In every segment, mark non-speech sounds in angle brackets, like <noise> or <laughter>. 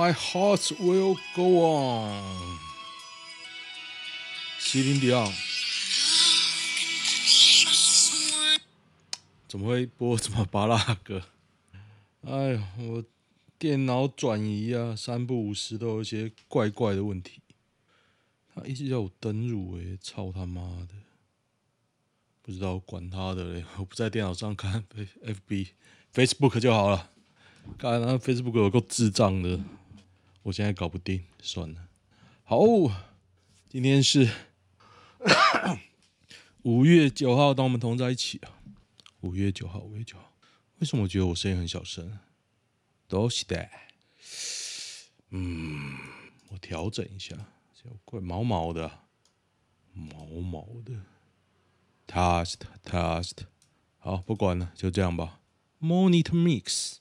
My heart will go on。席琳迪昂，怎么会播这么巴拉歌？哎呀，我电脑转移啊，三不五时都有一些怪怪的问题。他一直叫我登入，哎，操他妈的！不知道管他的嘞，我不在电脑上看 FB、Facebook 就好了。看那 Facebook 有够智障的，我现在搞不定，算了。好，今天是。<coughs> 五月九号，当我们同在一起啊！五月九号，五月九号，为什么我觉得我声音很小声？都是的。嗯，我调整一下，怪毛毛的，毛毛的。Test，test，好，不管了，就这样吧。Monitor mix，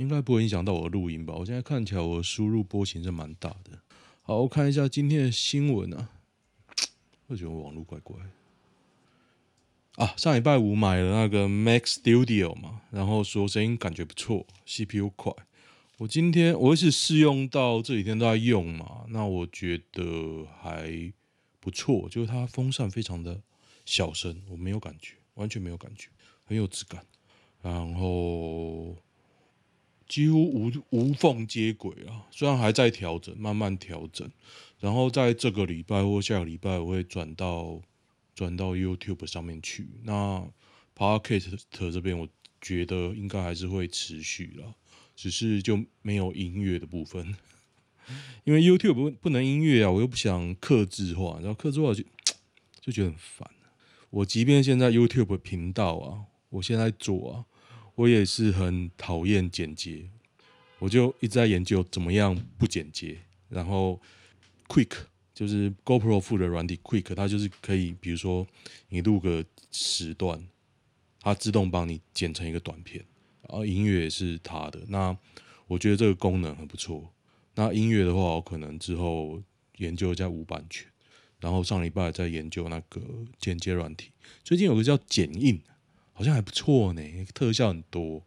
应该不会影响到我的录音吧？我现在看起来我输入波形是蛮大的。好，我看一下今天的新闻啊。<tsk> 我觉得网络怪怪啊！上礼拜五买了那个 Mac Studio 嘛，然后说声音感觉不错，CPU 快。我今天我也是试用到这几天都在用嘛，那我觉得还不错，就是它风扇非常的小声，我没有感觉，完全没有感觉，很有质感，然后几乎无无缝接轨啊，虽然还在调整，慢慢调整。然后在这个礼拜或下个礼拜，我会转到转到 YouTube 上面去。那 Podcast 这边，我觉得应该还是会持续了，只是就没有音乐的部分，<laughs> 因为 YouTube 不能音乐啊，我又不想克制化，然后克制化就就觉得很烦。我即便现在 YouTube 频道啊，我现在做啊，我也是很讨厌剪接，我就一直在研究怎么样不剪接，然后。Quick 就是 GoPro 附的软体，Quick 它就是可以，比如说你录个十段，它自动帮你剪成一个短片，然后音乐也是它的。那我觉得这个功能很不错。那音乐的话，我可能之后研究一下无版权，然后上礼拜在研究那个剪接软体。最近有个叫剪映，好像还不错呢，特效很多。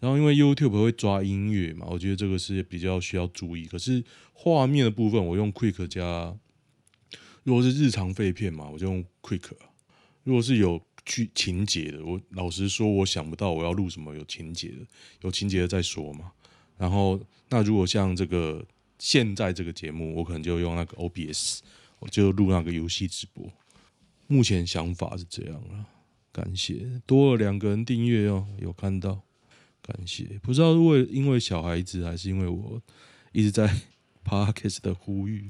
然后因为 YouTube 会抓音乐嘛，我觉得这个是比较需要注意。可是画面的部分，我用 Quick 加，如果是日常废片嘛，我就用 Quick。如果是有剧情节的，我老实说，我想不到我要录什么有情节的，有情节的再说嘛。然后那如果像这个现在这个节目，我可能就用那个 OBS，我就录那个游戏直播。目前想法是这样啊，感谢多了两个人订阅哦，有看到。感谢，不知道是为因为小孩子，还是因为我一直在 <laughs> Podcast 的呼吁，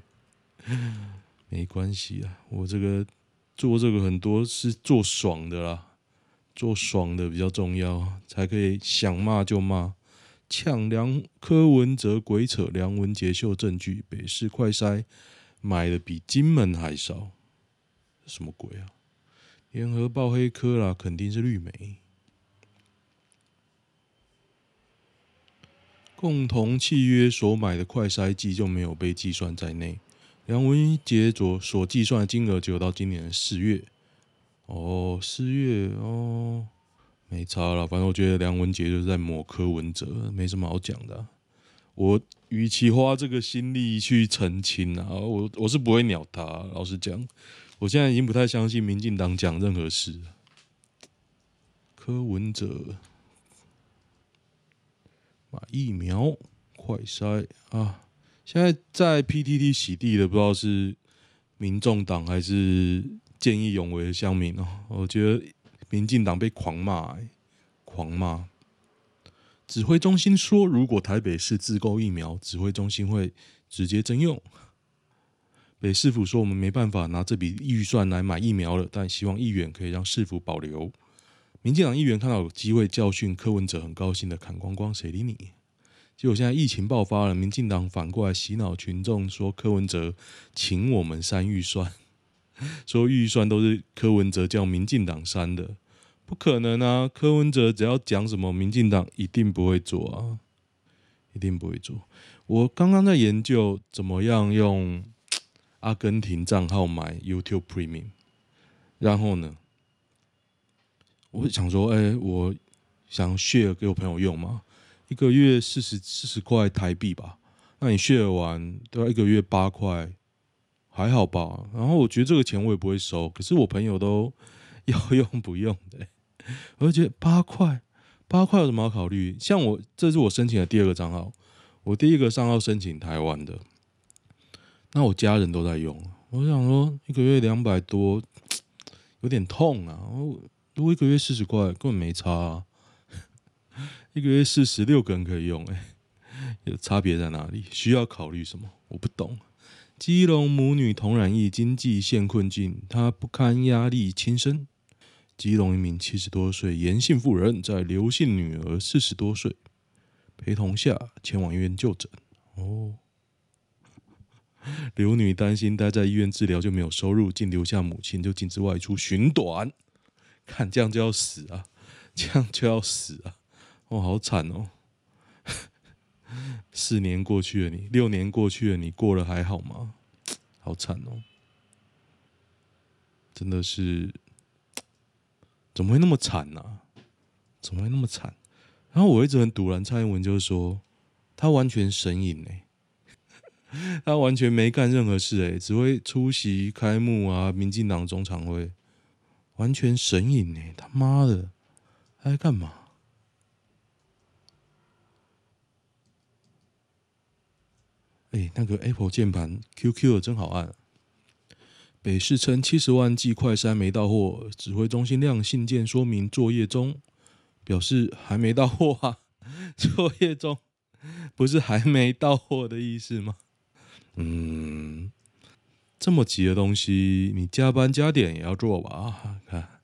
没关系啊，我这个做这个很多是做爽的啦，做爽的比较重要，才可以想骂就骂，抢梁柯文哲鬼扯梁文杰秀证据，北市快筛买的比金门还少，什么鬼啊？联合报黑科啦，肯定是绿媒。共同契约所买的快筛剂就没有被计算在内。梁文杰所所计算的金额只有到今年的四月。哦，四月哦，没差了。反正我觉得梁文杰就是在抹柯文哲，没什么好讲的。我与其花这个心力去澄清啊，我我是不会鸟他。老实讲，我现在已经不太相信民进党讲任何事。柯文哲。疫苗快筛啊！现在在 PTT 洗地的不知道是民众党还是见义勇为的乡民哦。我觉得民进党被狂骂、欸，狂骂。指挥中心说，如果台北市自购疫苗，指挥中心会直接征用。北市府说，我们没办法拿这笔预算来买疫苗了，但希望议员可以让市府保留。民进党议员看到有机会教训柯文哲，很高兴的砍光光，谁理你？结果现在疫情爆发了，民进党反过来洗脑群众，说柯文哲请我们删预算，<laughs> 说预算都是柯文哲叫民进党删的，不可能啊！柯文哲只要讲什么，民进党一定不会做啊，一定不会做。我刚刚在研究怎么样用阿根廷账号买 YouTube Premium，然后呢？我想说，哎、我想 share 给我朋友用嘛，一个月四十四十块台币吧。那你 share 完都要一个月八块，还好吧？然后我觉得这个钱我也不会收，可是我朋友都要用不用的，我就觉得八块，八块有什么好考虑？像我，这是我申请的第二个账号，我第一个账号申请台湾的，那我家人都在用，我想说一个月两百多，<tsk> 有点痛啊。如果一个月四十块，根本没差啊。<laughs> 一个月四十六个人可以用，欸，哎，<laughs> 有差别在哪里？需要考虑什么？我不懂。基隆母女同染疫，经济陷困境，她不堪压力轻生。基隆一名七十多岁颜姓妇人，在刘姓女儿四十多岁陪同下前往医院就诊。哦，刘女担心待在医院治疗就没有收入，竟留下母亲就禁止外出寻短。看这样就要死啊！这样就要死啊！哦，好惨哦！四年过去了你，六年过去了，你过得还好吗？好惨哦！真的是，怎么会那么惨呢、啊？怎么会那么惨？然后我一直很堵然蔡英文，就是说他完全神隐哎，<laughs> 他完全没干任何事哎，只会出席开幕啊，民进党中常会。完全神隐呢，他妈的，他在干嘛？哎、那个 Apple 键盘 QQ 的真好按。北市称七十万剂快筛没到货，指挥中心亮信件说明作业中，表示还没到货啊。<laughs> 作业中不是还没到货的意思吗？嗯。这么急的东西，你加班加点也要做吧？看，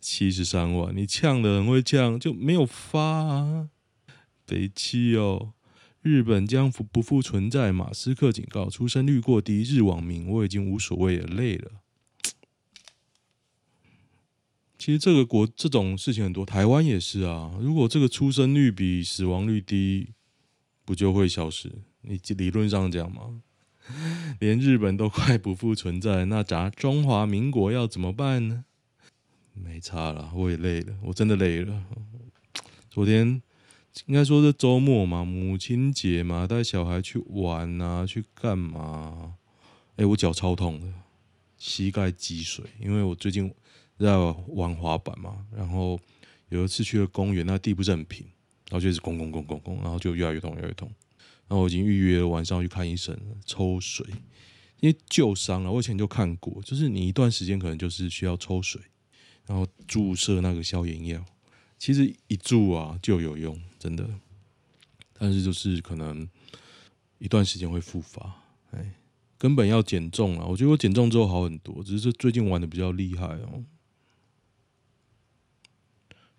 七十三万，你呛的很会呛，就没有发啊？北七哦，日本将不不复存在。马斯克警告，出生率过低，日网民我已经无所谓了，累了。其实这个国这种事情很多，台湾也是啊。如果这个出生率比死亡率低，不就会消失？你理论上讲嘛。连日本都快不复存在，那咱中华民国要怎么办呢？没差了，我也累了，我真的累了。昨天应该说是周末嘛，母亲节嘛，带小孩去玩啊，去干嘛？哎、我脚超痛的，膝盖积水，因为我最近在玩滑板嘛。然后有一次去了公园，那地不是很平，然后就一直咣咣咣咣咣，然后就越来越痛，越来越痛。然后我已经预约了晚上去看医生了，抽水，因为旧伤了。我以前就看过，就是你一段时间可能就是需要抽水，然后注射那个消炎药。其实一注啊就有用，真的。但是就是可能一段时间会复发，哎，根本要减重了。我觉得我减重之后好很多，只是最近玩的比较厉害哦。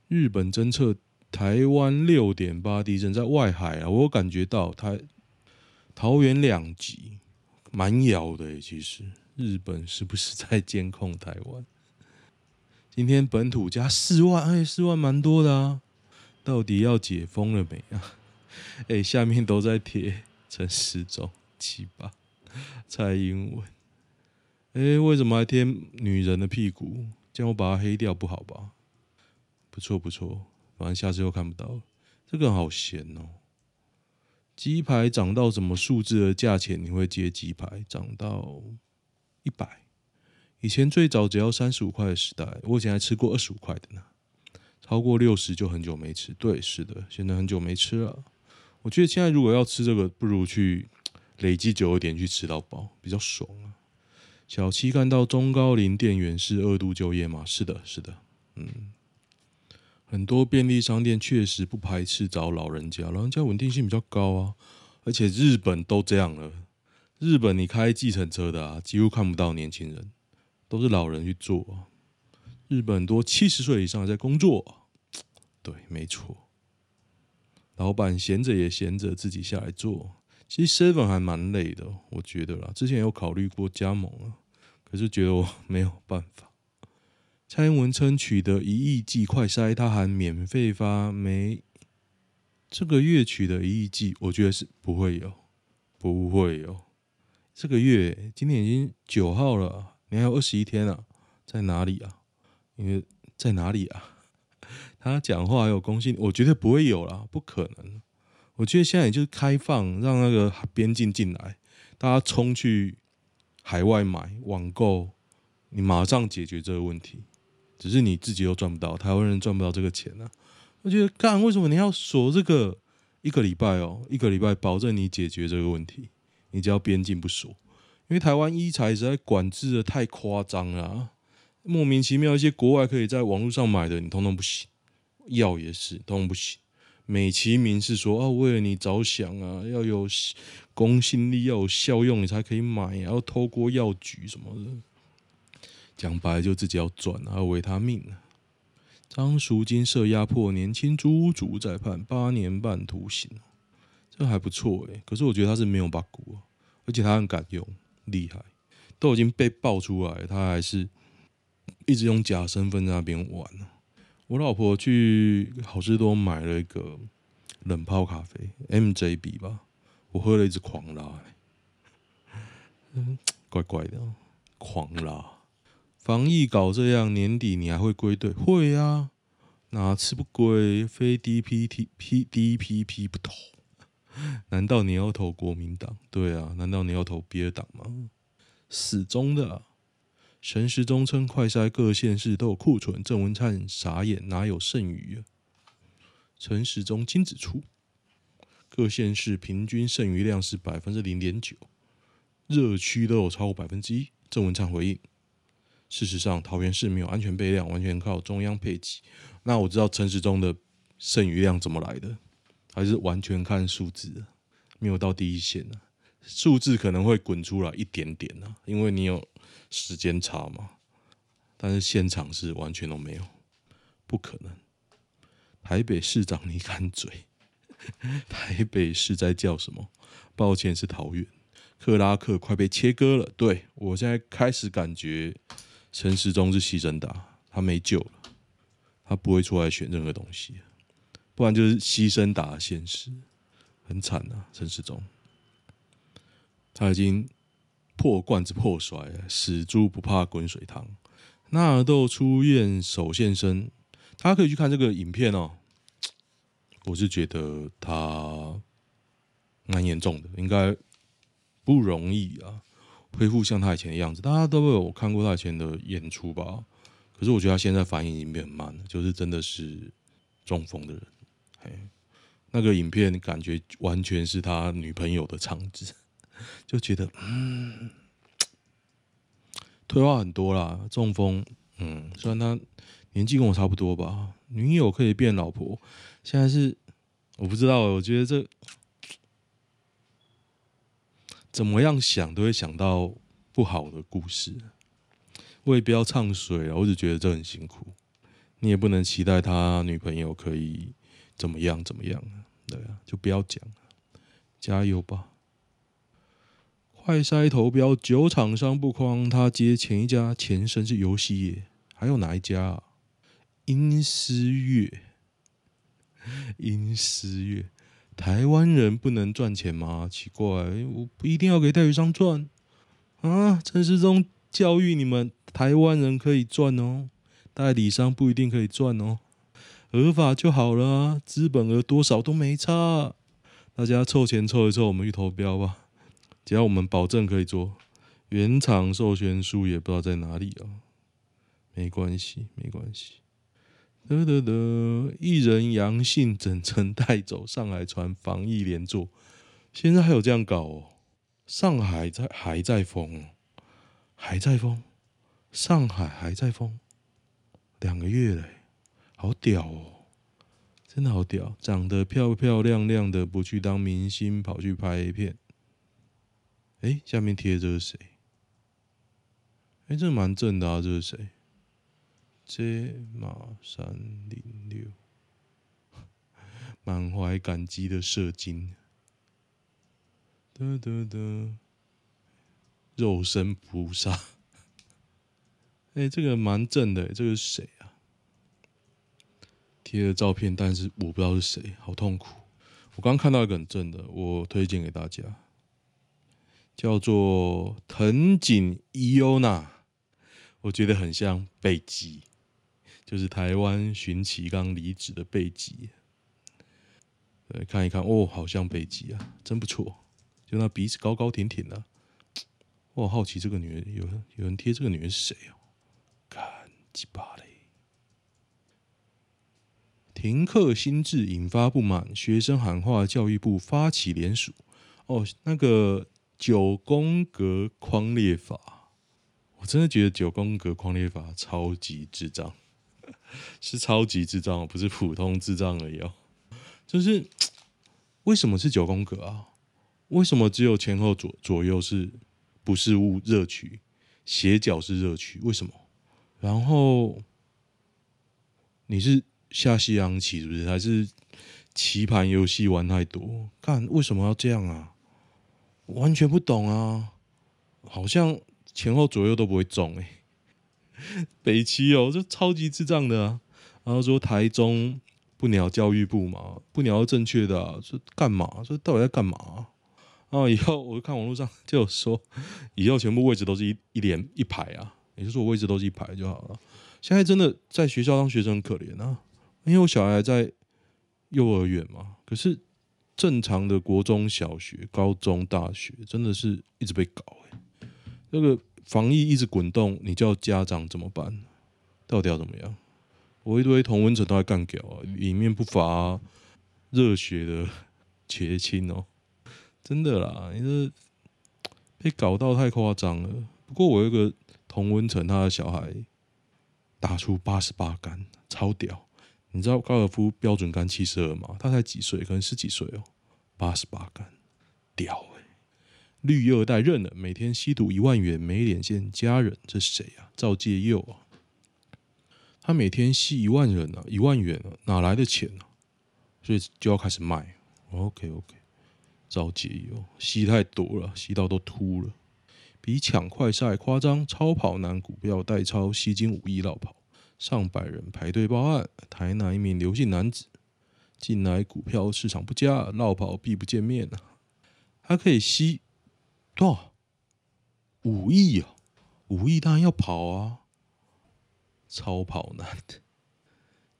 日本侦测。台湾六点八地震在外海啊，我感觉到台桃园两级，蛮摇的。其实日本是不是在监控台湾？<laughs> 今天本土加四万，哎，四万蛮多的啊。到底要解封了没啊？<laughs> 哎，下面都在贴陈时中七八 <laughs> 蔡英文。哎，为什么还贴女人的屁股？这样我把它黑掉不好吧？不错不错。反正下次又看不到了，这个好闲哦。鸡排涨到什么数字的价钱你会接鸡排？涨到一百？以前最早只要三十五块的时代，我以前还吃过二十五块的呢。超过六十就很久没吃。对，是的，现在很久没吃了。我觉得现在如果要吃这个，不如去累积久一点去吃到饱，比较爽啊。小七看到中高龄店员是二度就业吗？是的，是的，嗯。很多便利商店确实不排斥找老人家，老人家稳定性比较高啊，而且日本都这样了。日本你开计程车的啊，几乎看不到年轻人，都是老人去做。日本很多七十岁以上在工作，对，没错。老板闲着也闲着，自己下来做。其实 seven 还蛮累的，我觉得啦。之前有考虑过加盟啊，可是觉得我没有办法。蔡英文称取得一亿剂快筛，他还免费发没？这个月取得一亿剂，我觉得是不会有，不会有。这个月今天已经九号了，你还有二十一天啊？在哪里啊？因为在哪里啊？<laughs> 他讲话还有公信，我觉得不会有啦，不可能。我觉得现在也就是开放，让那个边境进来，大家冲去海外买网购，你马上解决这个问题。只是你自己又赚不到，台湾人赚不到这个钱啊！我觉得，干为什么你要锁这个一个礼拜哦？一个礼拜保证你解决这个问题，你只要边境不锁，因为台湾医材实在管制的太夸张了啊，莫名其妙一些国外可以在网络上买的，你通通不行，药也是通通不行。美其名是说啊，为了你着想啊，要有公信力，要有效用，你才可以买，要透过药局什么的。讲白了就自己要赚，要维他命啊。张淑金涉压迫年轻租屋族再判八年半徒刑，这还不错诶。可是我觉得他是没有把握，而且他很敢用，厉害，都已经被爆出来，他还是一直用假身份在那边玩。我老婆去好事多买了一个冷泡咖啡，MJB 吧，我喝了一直狂拉，<laughs> 嗯，怪怪的，狂拉。防疫搞这样，年底你还会归队？会啊，哪次不归？非 DPT P DPP 不投？<laughs> 难道你要投国民党？对啊，难道你要投别的党吗？死忠的啊。陈时中称快筛各县市都有库存，郑文灿傻眼，哪有剩余啊？陈时中今指出，各县市平均剩余量是百分之零点九，热区都有超过百分之一。郑文灿回应：事实上，桃园市没有安全备量，完全靠中央配给。那我知道陈时中的剩余量怎么来的，还是完全看数字，没有到第一线呢。数字可能会滚出来一点点呢，因为你有。时间差嘛，但是现场是完全都没有，不可能。台北市长，你敢嘴？<laughs> 台北市在叫什么？抱歉，是桃园。克拉克快被切割了。对，我现在开始感觉陈时中是牺牲打，他没救了，他不会出来选任何东西，不然就是牺牲打现实，很惨啊。陈时中，他已经。破罐子破摔，死猪不怕滚水烫。纳豆出院首现身，大家可以去看这个影片哦。我是觉得他蛮严重的，应该不容易啊，恢复像他以前的样子。大家都有看过他以前的演出吧？可是我觉得他现在反应已经变慢了，就是真的是中风的人。嘿，那个影片感觉完全是他女朋友的场子。<laughs> 就觉得，嗯，退化很多啦，中风，嗯，虽然他年纪跟我差不多吧，女友可以变老婆，现在是我不知道，我觉得这怎么样想都会想到不好的故事，我也不要唱衰啊，我只觉得这很辛苦，你也不能期待他女朋友可以怎么样怎么样，对啊，就不要讲，加油吧。快筛投标，酒厂商不框，他接前一家前身是游戏业，还有哪一家啊？英诗月，英诗月，台湾人不能赚钱吗？奇怪，我不一定要给代理商赚啊！陈时中教育你们，台湾人可以赚哦，代理商不一定可以赚哦，合法就好了啊，资本额多少都没差，大家凑钱凑一凑，我们去投标吧。只要我们保证可以做，原厂授权书也不知道在哪里啊。没关系，没关系。得得得，艺人阳性整成带走，上海传防疫连坐，现在还有这样搞哦？上海在还在封，还在封，上海还在封，两个月嘞，好屌哦，真的好屌，长得漂漂亮亮的不去当明星，跑去拍 A 片。哎，下面贴的这是谁？哎，这蛮正的啊！这是谁？J 马三零六，<laughs> 满怀感激的射精。得得得，肉身菩萨。哎，这个蛮正的，这个是谁啊？贴的照片，但是我不知道是谁，好痛苦。我刚看到一个很正的，我推荐给大家。叫做藤井伊优娜，我觉得很像北极，就是台湾寻奇刚离职的贝吉。对，看一看，哦，好像北极啊，真不错，就那鼻子高高挺挺的。<tsk> 我好奇这个女人，有人有人贴这个女人是谁哦？看鸡巴嘞！停课新制引发不满，学生喊话，教育部发起联署。哦，那个九宫格匡列法，我真的觉得九宫格匡列法超级智障，<laughs> 是超级智障，不是普通智障而已哦。就是为什么是九宫格啊？为什么只有前后左左右是不是物热区，斜角是热区？为什么？然后你是下西洋棋是不是？还是棋盘游戏玩太多？看为什么要这样啊？完全不懂啊！好像前后左右都不会中诶、<laughs> 北七哦，这超级智障的！然后说台中。不鸟教育部嘛？不鸟正确的啊！这干嘛？这到底在干嘛啊？啊！以后我就看网络上就有说，以后全部位置都是一一连一排啊，也就是说我位置都是一排就好了。现在真的在学校当学生很可怜啊，因为我小孩在幼儿园嘛。可是正常的国中小学、高中、大学，真的是一直被搞哎。那个防疫一直滚动，你叫家长怎么办？到底要怎么样？我一堆同温层都在干屌啊，里面不乏热血的结亲哦，真的啦，你这被搞到太夸张了。不过我有一个同温层，他的小孩打出八十八杆，超屌。你知道高尔夫标准杆七十二吗？他才几岁？可能十几岁哦，八十八杆，屌！绿二代认了，每天吸毒一万元没脸见家人，这是谁啊？赵介佑啊！他每天吸一万人啊，一万元啊，哪来的钱啊？所以就要开始卖。OK OK，赵介佑，吸太多了，吸到都秃了。比抢快赛夸张，超跑男股票代抄吸金五亿落跑，上百人排队报案。台南一名刘姓男子，近来股票市场不佳，落跑避不见面啊。他可以吸多少？五亿啊！五亿当然要跑啊！超跑男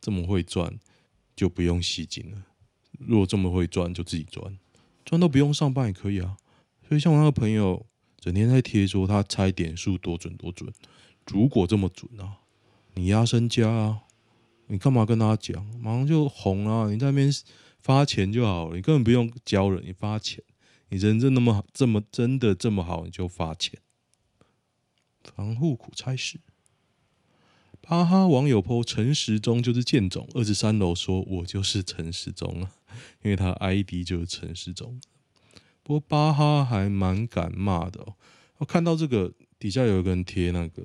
这么会赚，就不用吸金了。如果这么会赚，就自己赚，赚到不用上班也可以啊。所以像我那个朋友，整天在贴说他猜点数多准多准。如果这么准啊，你压身家啊，你干嘛跟他讲？马上就红啊！你在那边发钱就好了，你根本不用教人，你发钱。你人真那么好，这么真的这么好，你就发钱。防护苦差事。巴哈，网友 po 陈时中就是贱种，二十三楼说我就是陈时中啊，因为他 ID 就是陈时中。不过巴哈还蛮敢骂的哦，我看到这个底下有一个人贴那个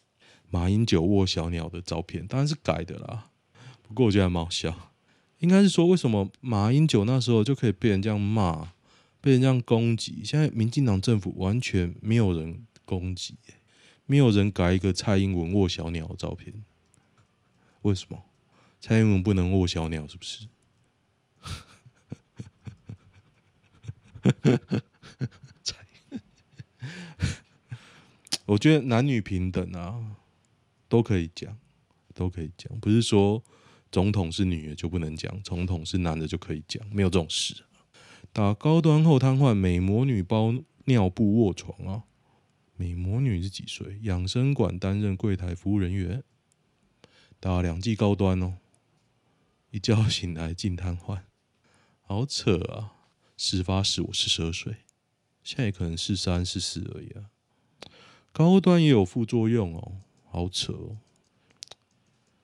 <tsk> 马英九握小鸟的照片，当然是改的啦。不过我觉得还蛮好笑，应该是说为什么马英九那时候就可以被人这样骂，被人这样攻击，现在民进党政府完全没有人攻击欸。没有人改一个蔡英文握小鸟的照片，为什么？蔡英文不能握小鸟，是不是？<laughs> <laughs> 我觉得男女平等啊，都可以讲，都可以讲，不是说总统是女的就不能讲，总统是男的就可以讲，没有这种事。打高端后瘫痪，美魔女包尿布卧床啊！美魔女是几岁？养生馆担任柜台服务人员，打两剂高端哦，一觉醒来进瘫痪，好扯啊！事发时我是十二岁，现在可能是三四四而已啊。高端也有副作用哦，好扯哦。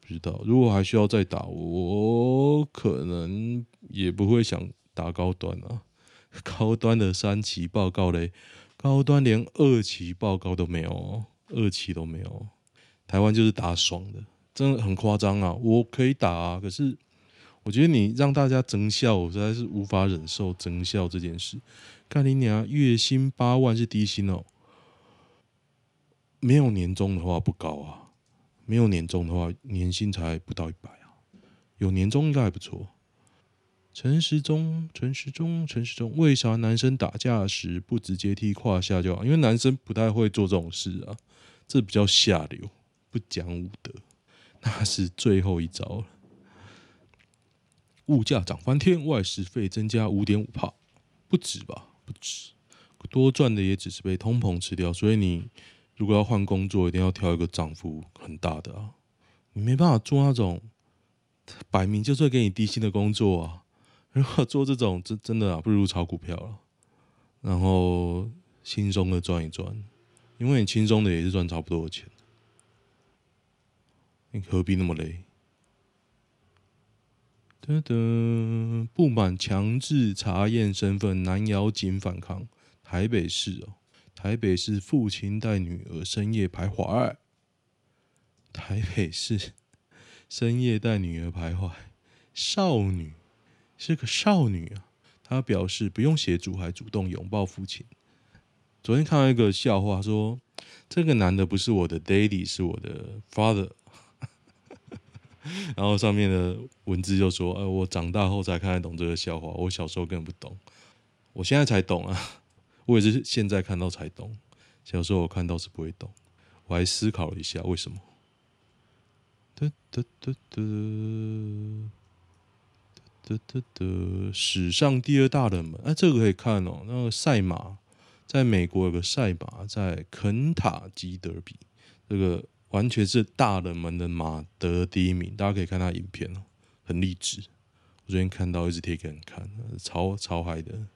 不知道，如果还需要再打，我可能也不会想打高端啊。<laughs> 高端的三期报告嘞。高端连二期报告都没有，二期都没有。台湾就是打爽的，真的很夸张啊！我可以打啊，可是我觉得你让大家增效，我实在是无法忍受增效这件事。看你俩月薪八万是低薪哦，没有年终的话不高啊，没有年终的话年薪才不到一百啊，有年终应该还不错。陈时中，陈时中，陈时中，为啥男生打架时不直接踢胯下就好？因为男生不太会做这种事啊，这比较下流，不讲武德，那是最后一招了。物价涨翻天，外食费增加五点五帕，不止吧？不止，多赚的也只是被通膨吃掉。所以你如果要换工作，一定要挑一个涨幅很大的啊！你没办法做那种摆明就是会给你低薪的工作啊！如果做这种真真的啊，不如炒股票了，然后轻松的赚一赚，因为你轻松的也是赚差不多的钱，你何必那么累？得得，不满强制查验身份，南瑶警反抗。台北市哦，台北市父亲带女儿深夜徘徊。台北市深夜带女儿徘徊，少女是个少女啊。她表示不用协助，还主动拥抱父亲。昨天看到一个笑话，说这个男的不是我的 daddy，是我的 father。<laughs> 然后上面的文字就说：“呃，我长大后才看得懂这个笑话，我小时候根本不懂，我现在才懂啊！我也是现在看到才懂，小时候我看到是不会懂。我还思考了一下为什么。哒哒哒哒得得得，史上第二大冷门，哎，这个可以看哦。那个赛马，在美国有个赛马，在肯塔基德比，这个。”完全是大冷门的马得第一名，大家可以看他影片哦，很励志。我昨天看到，一直贴给人看，超超嗨的。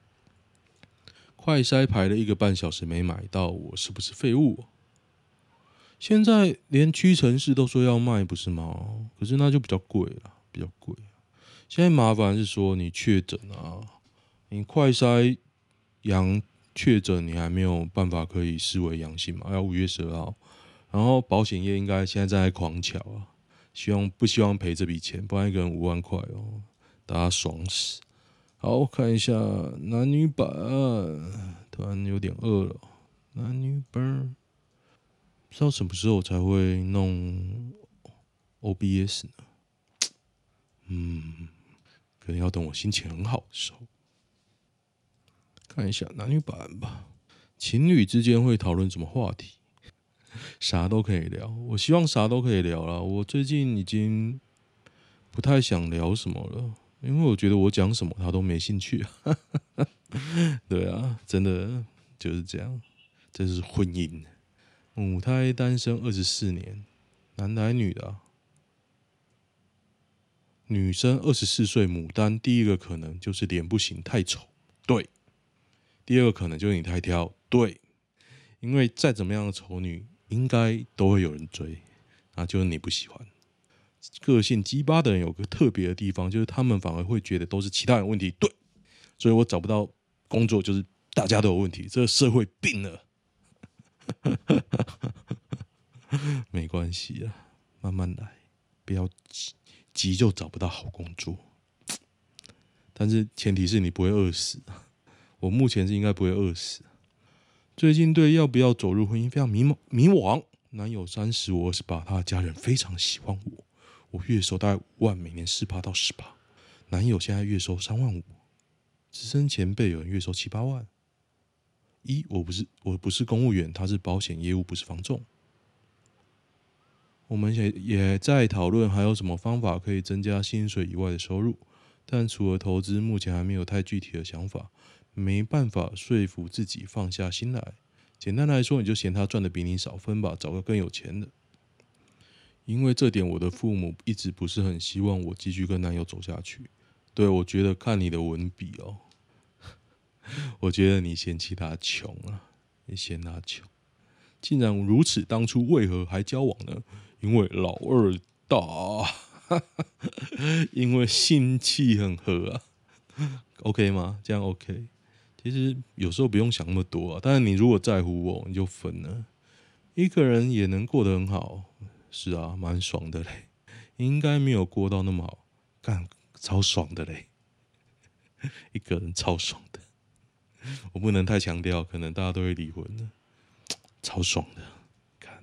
快筛排了一个半小时没买到，我是不是废物？现在连屈臣氏都说要卖，不是吗？可是那就比较贵了，比较贵。现在麻烦是说你确诊啊，你快筛阳确诊，你还没有办法可以视为阳性嘛？要五月十二号。然后保险业应该现在在狂乔啊，希望不希望赔这笔钱，不然一个人五万块哦，大家爽死。好，看一下男女版，突然有点饿了。男女版不知道什么时候才会弄 OBS 呢？嗯，可能要等我心情很好的时候。看一下男女版吧，情侣之间会讨论什么话题？啥都可以聊，我希望啥都可以聊了。我最近已经不太想聊什么了，因为我觉得我讲什么他都没兴趣。<laughs> 对啊，真的就是这样。这是婚姻，母胎单身二十四年，男的还女的啊？女生二十四岁，牡丹。第一个可能就是脸不行，太丑。对。第二个可能就是你太挑。对。因为再怎么样的丑女。应该都会有人追，啊，就是你不喜欢。个性鸡巴的人有个特别的地方，就是他们反而会觉得都是其他人问题。对，所以我找不到工作，就是大家都有问题。这个社会病了，<laughs> 没关系啊，慢慢来，不要急，急就找不到好工作。但是前提是你不会饿死。我目前是应该不会饿死。最近对要不要走入婚姻非常迷茫迷惘。男友三十，我二十八，他的家人非常喜欢我。我月收大概五万，每年四八到十八。男友现在月收三万五，资深前辈有人月收七八万。一，我不是我不是公务员，他是保险业务，不是房仲。我们也也在讨论还有什么方法可以增加薪水以外的收入，但除了投资，目前还没有太具体的想法。没办法说服自己放下心来。简单来说，你就嫌他赚的比你少分吧，找个更有钱的。因为这点，我的父母一直不是很希望我继续跟男友走下去。对，我觉得看你的文笔哦，<laughs> 我觉得你嫌弃他穷啊，你嫌他穷。既然如此，当初为何还交往呢？因为老二大，<laughs> 因为性气很合啊。OK 吗？这样 OK。其实有时候不用想那么多啊，但是你如果在乎我，你就分了。一个人也能过得很好，是啊，蛮爽的嘞。应该没有过到那么好，干超爽的嘞。一个人超爽的，我不能太强调，可能大家都会离婚的。超爽的，看。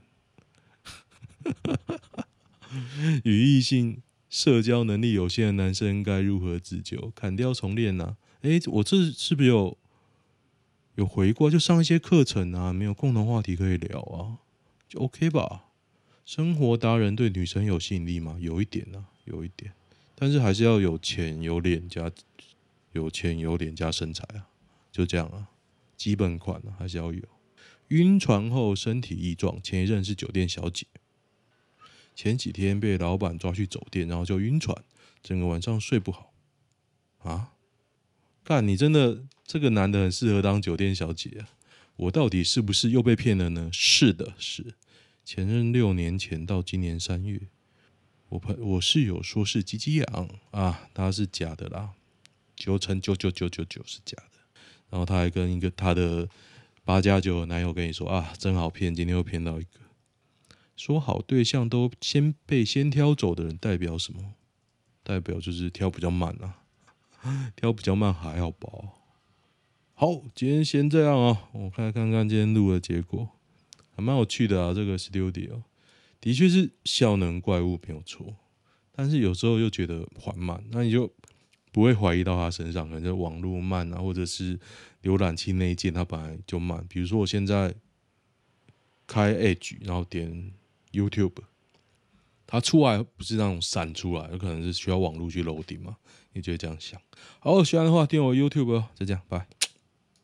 <laughs> 与异性社交能力有限的男生该如何自救？砍掉重练呢？哎，我这是不是有？有回过就上一些课程啊，没有共同话题可以聊啊，就 OK 吧。生活达人对女生有吸引力吗？有一点啊，有一点。但是还是要有钱有脸加有钱有脸加身材啊，就这样啊，基本款啊还是要有。晕船后身体异状，前一任是酒店小姐，前几天被老板抓去酒店，然后就晕船，整个晚上睡不好啊。干，你真的这个男的很适合当酒店小姐啊！我到底是不是又被骗了呢？是的，是前任六年前到今年三月。我朋我室友说是鸡鸡痒啊，他是假的啦，九成九九九九九是假的。然后他还跟一个他的八加九男友跟你说啊，真好骗，今天又骗到一个。说好对象都先被先挑走的人代表什么？代表就是挑比较慢啊，<laughs> 挑比较慢还好吧？好，今天先这样啊，我看看看今天录的结果，还蛮有趣的啊，这个 Studio。的确是效能怪物没有错，但是有时候又觉得缓慢，那你就不会怀疑到他身上，可能就网络慢啊，或者是浏览器那一件它本来就慢。比如说我现在开 Edge，然后点 YouTube，它出来不是那种闪出来，有可能是需要网络去楼顶嘛，你就会这样想。好，喜欢的话订我 YouTube 哦，就这样，拜。